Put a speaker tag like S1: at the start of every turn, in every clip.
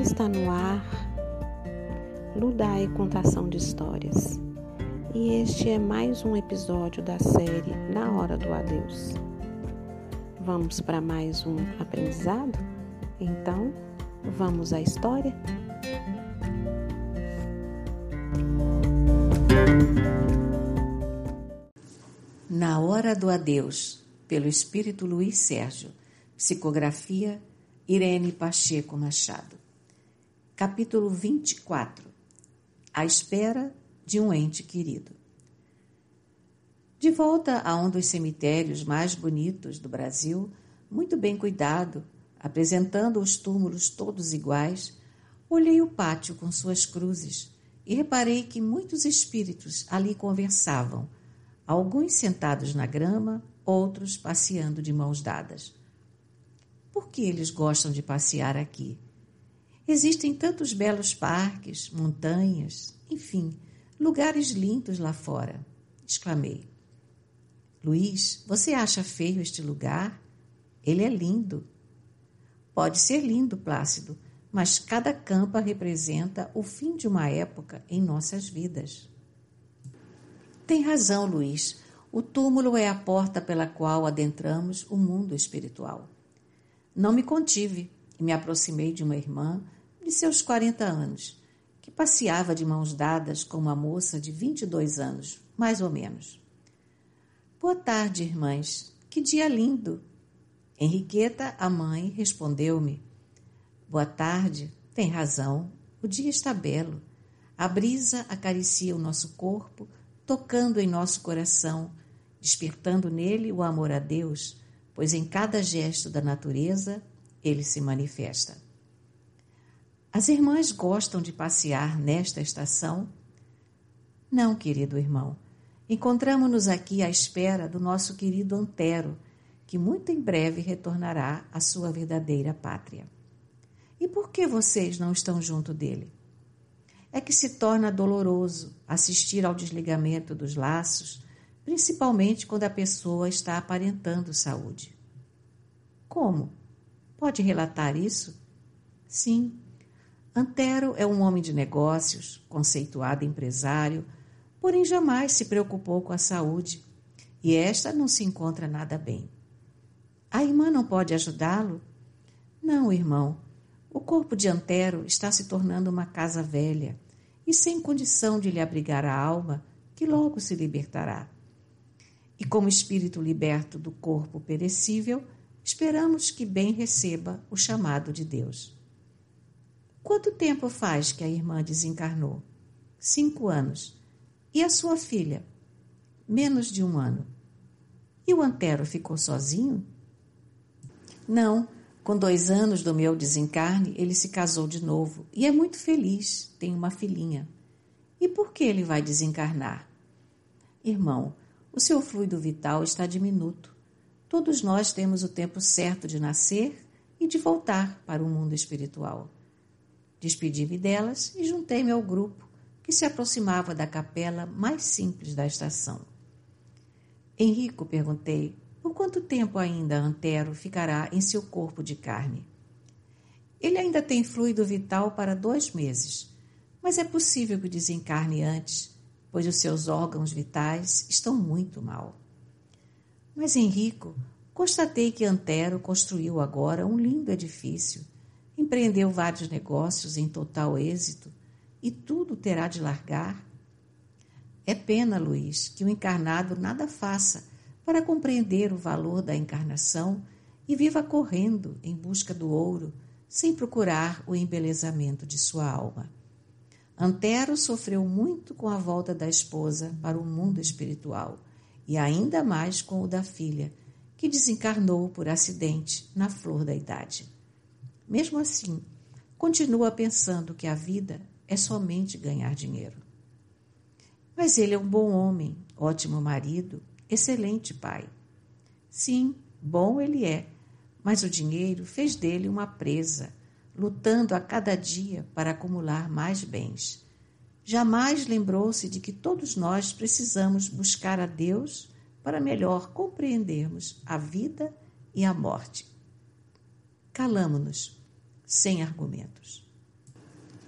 S1: Está no ar Ludai Contação de Histórias. E este é mais um episódio da série Na Hora do Adeus. Vamos para mais um aprendizado? Então, vamos à história?
S2: Na Hora do Adeus, pelo Espírito Luiz Sérgio, psicografia Irene Pacheco Machado. Capítulo 24 À espera de um ente querido. De volta a um dos cemitérios mais bonitos do Brasil, muito bem cuidado, apresentando os túmulos todos iguais, olhei o pátio com suas cruzes e reparei que muitos espíritos ali conversavam, alguns sentados na grama, outros passeando de mãos dadas. Por que eles gostam de passear aqui? Existem tantos belos parques, montanhas, enfim, lugares lindos lá fora, exclamei. Luiz, você acha feio este lugar? Ele é lindo. Pode ser lindo, Plácido, mas cada campa representa o fim de uma época em nossas vidas. Tem razão, Luiz. O túmulo é a porta pela qual adentramos o mundo espiritual. Não me contive e me aproximei de uma irmã de seus 40 anos, que passeava de mãos dadas com uma moça de 22 anos, mais ou menos. Boa tarde, irmãs. Que dia lindo! Henriqueta, a mãe, respondeu-me. Boa tarde, tem razão, o dia está belo. A brisa acaricia o nosso corpo, tocando em nosso coração, despertando nele o amor a Deus, pois em cada gesto da natureza ele se manifesta. As irmãs gostam de passear nesta estação? Não, querido irmão. Encontramos-nos aqui à espera do nosso querido Antero, que muito em breve retornará à sua verdadeira pátria. E por que vocês não estão junto dele? É que se torna doloroso assistir ao desligamento dos laços, principalmente quando a pessoa está aparentando saúde. Como? Pode relatar isso? Sim, Antero é um homem de negócios, conceituado empresário, porém jamais se preocupou com a saúde e esta não se encontra nada bem. A irmã não pode ajudá-lo? Não, irmão. O corpo de Antero está se tornando uma casa velha e sem condição de lhe abrigar a alma, que logo se libertará. E como espírito liberto do corpo perecível, esperamos que bem receba o chamado de Deus. Quanto tempo faz que a irmã desencarnou? Cinco anos. E a sua filha? Menos de um ano. E o Antero ficou sozinho? Não. Com dois anos do meu desencarne, ele se casou de novo e é muito feliz. Tem uma filhinha. E por que ele vai desencarnar? Irmão, o seu fluido vital está diminuto. Todos nós temos o tempo certo de nascer e de voltar para o mundo espiritual. Despedi-me delas e juntei-me ao grupo que se aproximava da capela mais simples da estação. Henrico, perguntei, por quanto tempo ainda Antero ficará em seu corpo de carne? Ele ainda tem fluido vital para dois meses, mas é possível que desencarne antes, pois os seus órgãos vitais estão muito mal. Mas Henrico, constatei que Antero construiu agora um lindo edifício Empreendeu vários negócios em total êxito e tudo terá de largar. É pena, Luiz, que o encarnado nada faça para compreender o valor da encarnação e viva correndo em busca do ouro, sem procurar o embelezamento de sua alma. Antero sofreu muito com a volta da esposa para o mundo espiritual e ainda mais com o da filha, que desencarnou por acidente na flor da idade. Mesmo assim, continua pensando que a vida é somente ganhar dinheiro. Mas ele é um bom homem, ótimo marido, excelente pai. Sim, bom ele é, mas o dinheiro fez dele uma presa, lutando a cada dia para acumular mais bens. Jamais lembrou-se de que todos nós precisamos buscar a Deus para melhor compreendermos a vida e a morte calamo-nos, sem argumentos.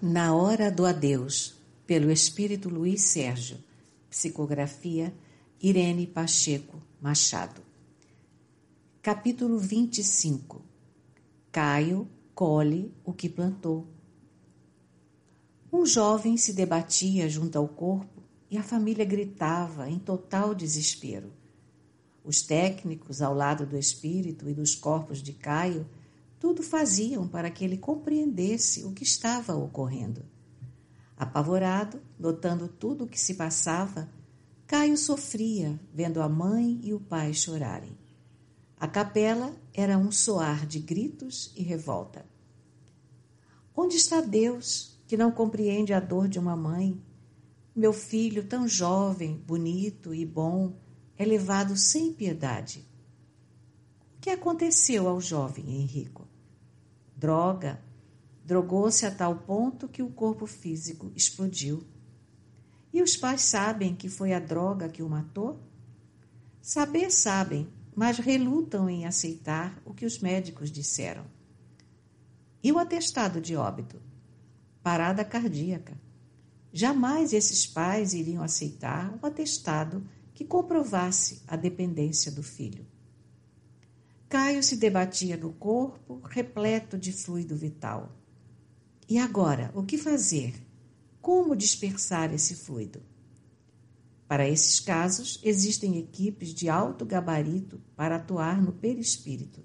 S2: Na Hora do Adeus, pelo Espírito Luiz Sérgio. Psicografia Irene Pacheco Machado. Capítulo 25 Caio colhe o que plantou. Um jovem se debatia junto ao corpo e a família gritava em total desespero. Os técnicos, ao lado do espírito e dos corpos de Caio, tudo faziam para que ele compreendesse o que estava ocorrendo. Apavorado, notando tudo o que se passava, Caio sofria vendo a mãe e o pai chorarem. A capela era um soar de gritos e revolta. Onde está Deus que não compreende a dor de uma mãe? Meu filho, tão jovem, bonito e bom, é levado sem piedade. O que aconteceu ao jovem Henrico? Droga. Drogou-se a tal ponto que o corpo físico explodiu. E os pais sabem que foi a droga que o matou? Saber sabem, mas relutam em aceitar o que os médicos disseram. E o atestado de óbito? Parada cardíaca. Jamais esses pais iriam aceitar um atestado que comprovasse a dependência do filho. Caio se debatia no corpo, repleto de fluido vital. E agora, o que fazer? Como dispersar esse fluido? Para esses casos, existem equipes de alto gabarito para atuar no perispírito.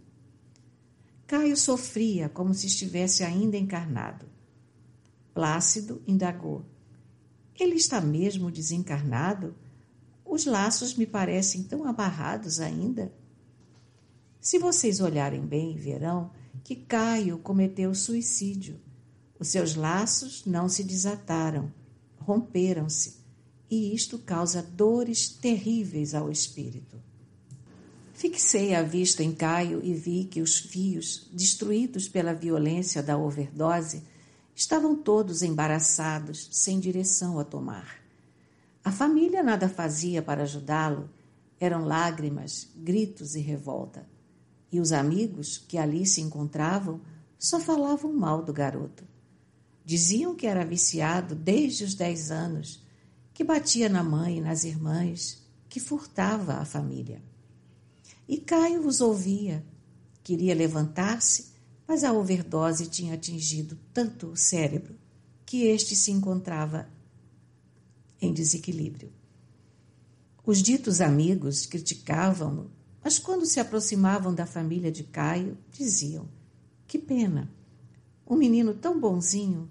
S2: Caio sofria como se estivesse ainda encarnado. Plácido indagou: Ele está mesmo desencarnado? Os laços me parecem tão amarrados ainda. Se vocês olharem bem, verão que Caio cometeu suicídio. Os seus laços não se desataram, romperam-se, e isto causa dores terríveis ao espírito. Fixei a vista em Caio e vi que os fios, destruídos pela violência da overdose, estavam todos embaraçados, sem direção a tomar. A família nada fazia para ajudá-lo, eram lágrimas, gritos e revolta. E os amigos que ali se encontravam só falavam mal do garoto. Diziam que era viciado desde os dez anos, que batia na mãe e nas irmãs, que furtava a família. E Caio os ouvia. Queria levantar-se, mas a overdose tinha atingido tanto o cérebro que este se encontrava em desequilíbrio. Os ditos amigos criticavam-no, mas quando se aproximavam da família de Caio, diziam: Que pena, um menino tão bonzinho.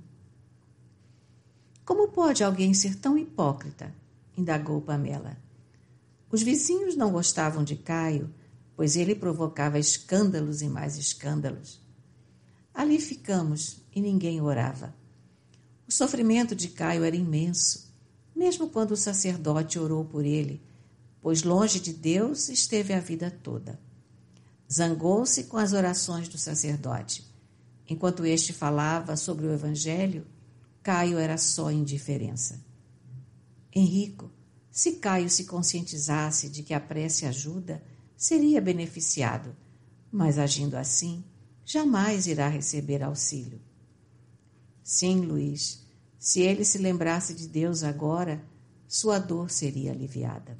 S2: Como pode alguém ser tão hipócrita? indagou Pamela. Os vizinhos não gostavam de Caio, pois ele provocava escândalos e mais escândalos. Ali ficamos e ninguém orava. O sofrimento de Caio era imenso mesmo quando o sacerdote orou por ele, pois longe de Deus esteve a vida toda. Zangou-se com as orações do sacerdote. Enquanto este falava sobre o Evangelho, Caio era só indiferença. Henrico, se Caio se conscientizasse de que a prece ajuda, seria beneficiado, mas agindo assim, jamais irá receber auxílio. Sim, Luiz, se ele se lembrasse de Deus agora, sua dor seria aliviada.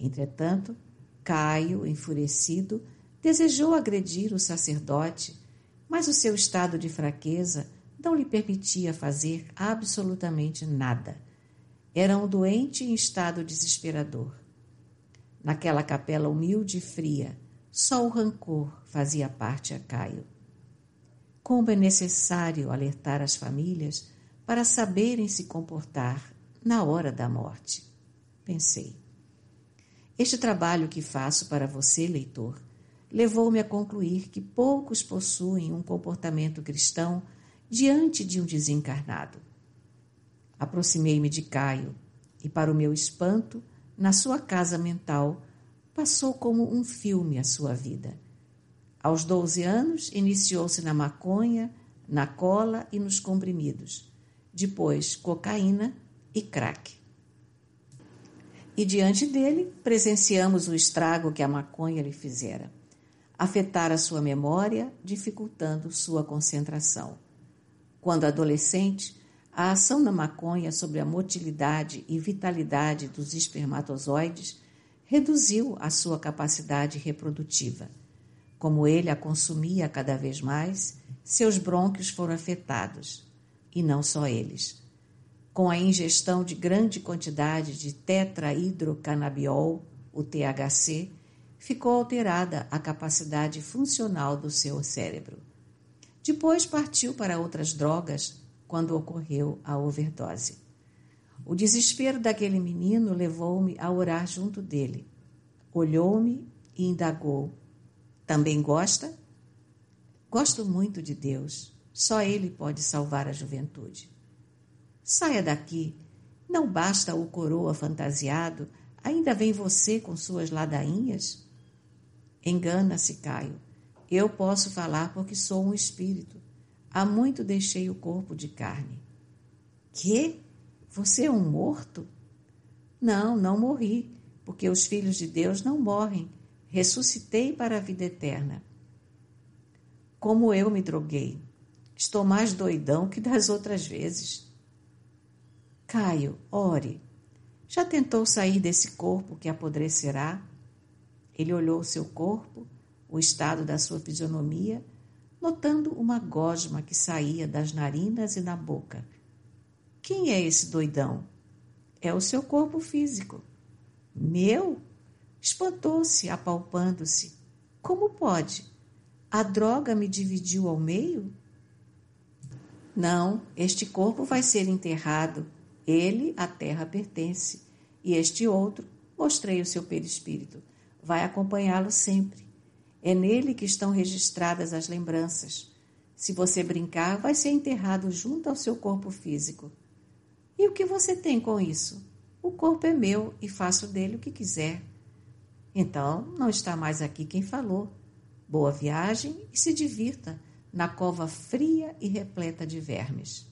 S2: Entretanto, Caio, enfurecido, desejou agredir o sacerdote, mas o seu estado de fraqueza não lhe permitia fazer absolutamente nada. Era um doente em estado desesperador. Naquela capela humilde e fria, só o rancor fazia parte a Caio. Como é necessário alertar as famílias para saberem se comportar na hora da morte. Pensei. Este trabalho que faço para você, leitor, levou-me a concluir que poucos possuem um comportamento cristão diante de um desencarnado. Aproximei-me de Caio e, para o meu espanto, na sua casa mental, passou como um filme a sua vida. Aos 12 anos, iniciou-se na maconha, na cola e nos comprimidos depois cocaína e crack. E diante dele presenciamos o estrago que a maconha lhe fizera. Afetar a sua memória, dificultando sua concentração. Quando adolescente, a ação da maconha sobre a motilidade e vitalidade dos espermatozoides reduziu a sua capacidade reprodutiva. Como ele a consumia cada vez mais, seus brônquios foram afetados, e não só eles. Com a ingestão de grande quantidade de tetrahidrocanabiol, o THC, ficou alterada a capacidade funcional do seu cérebro. Depois partiu para outras drogas quando ocorreu a overdose. O desespero daquele menino levou-me a orar junto dele. Olhou-me e indagou: Também gosta? Gosto muito de Deus. Só Ele pode salvar a juventude. Saia daqui. Não basta o coroa fantasiado, ainda vem você com suas ladainhas? Engana-se, Caio. Eu posso falar porque sou um espírito. Há muito deixei o corpo de carne. Que? Você é um morto? Não, não morri, porque os filhos de Deus não morrem. Ressuscitei para a vida eterna. Como eu me droguei. Estou mais doidão que das outras vezes. Caio, ore. Já tentou sair desse corpo que apodrecerá? Ele olhou o seu corpo, o estado da sua fisionomia, notando uma gosma que saía das narinas e da boca. Quem é esse doidão? É o seu corpo físico. Meu? Espantou-se, apalpando-se. Como pode? A droga me dividiu ao meio? Não, este corpo vai ser enterrado. Ele, a terra pertence. E este outro, mostrei o seu perispírito, vai acompanhá-lo sempre. É nele que estão registradas as lembranças. Se você brincar, vai ser enterrado junto ao seu corpo físico. E o que você tem com isso? O corpo é meu e faço dele o que quiser. Então, não está mais aqui quem falou. Boa viagem e se divirta na cova fria e repleta de vermes.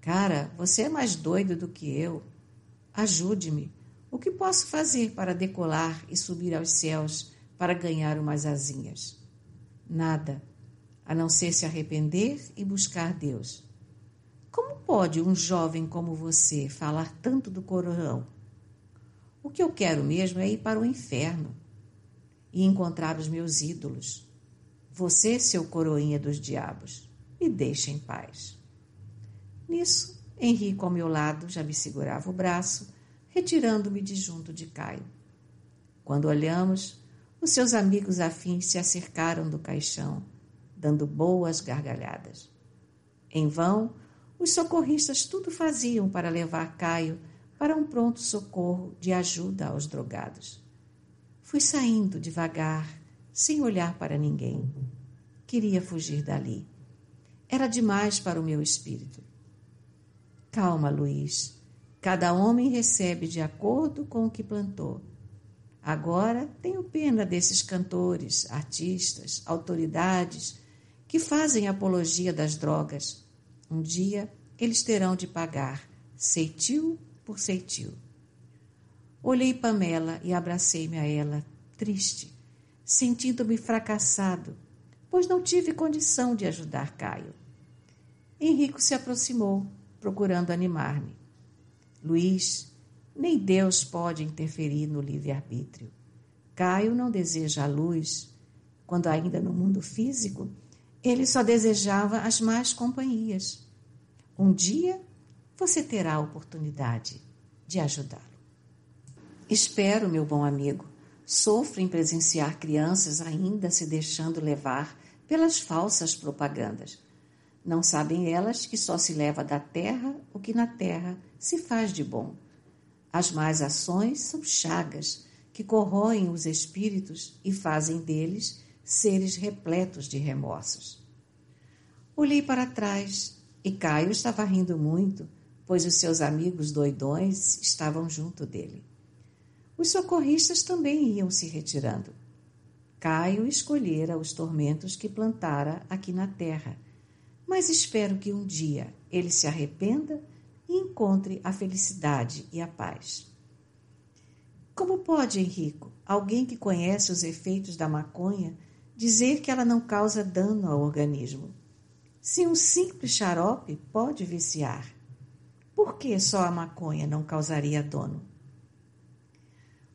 S2: Cara, você é mais doido do que eu. Ajude-me. O que posso fazer para decolar e subir aos céus para ganhar umas asinhas? Nada, a não ser se arrepender e buscar Deus. Como pode um jovem como você falar tanto do Corão? O que eu quero mesmo é ir para o inferno e encontrar os meus ídolos. Você, seu coroinha dos diabos, me deixa em paz. Nisso, Henrique ao meu lado já me segurava o braço, retirando-me de junto de Caio. Quando olhamos, os seus amigos afins se acercaram do caixão, dando boas gargalhadas. Em vão, os socorristas tudo faziam para levar Caio para um pronto socorro de ajuda aos drogados. Fui saindo devagar, sem olhar para ninguém. Queria fugir dali. Era demais para o meu espírito. Calma, Luiz. Cada homem recebe de acordo com o que plantou. Agora tenho pena desses cantores, artistas, autoridades que fazem apologia das drogas. Um dia eles terão de pagar ceitil por ceitil. Olhei Pamela e abracei-me a ela, triste, sentindo-me fracassado, pois não tive condição de ajudar Caio. Henrico se aproximou, procurando animar-me. Luiz, nem Deus pode interferir no livre-arbítrio. Caio não deseja a luz. Quando ainda no mundo físico, ele só desejava as más companhias. Um dia você terá a oportunidade de ajudá-lo. Espero, meu bom amigo. Sofro em presenciar crianças ainda se deixando levar pelas falsas propagandas. Não sabem elas que só se leva da terra o que na terra se faz de bom. As más ações são chagas que corroem os espíritos e fazem deles seres repletos de remorsos. Olhei para trás e Caio estava rindo muito, pois os seus amigos doidões estavam junto dele. Os socorristas também iam se retirando. Caio escolhera os tormentos que plantara aqui na terra, mas espero que um dia ele se arrependa e encontre a felicidade e a paz. Como pode, Henrico, alguém que conhece os efeitos da maconha, dizer que ela não causa dano ao organismo? Se um simples xarope pode viciar, por que só a maconha não causaria dono?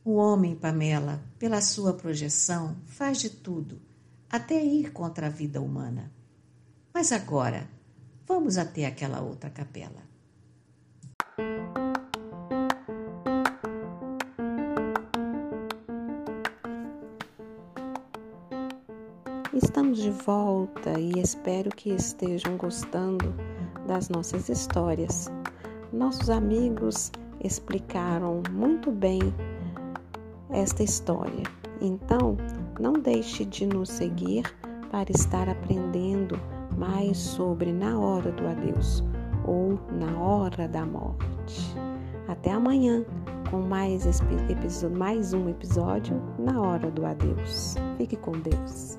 S2: O homem, Pamela, pela sua projeção, faz de tudo, até ir contra a vida humana. Mas agora, vamos até aquela outra capela.
S1: Volta e espero que estejam gostando das nossas histórias. Nossos amigos explicaram muito bem esta história. Então, não deixe de nos seguir para estar aprendendo mais sobre Na Hora do Adeus ou Na Hora da Morte. Até amanhã com mais, mais um episódio Na Hora do Adeus. Fique com Deus.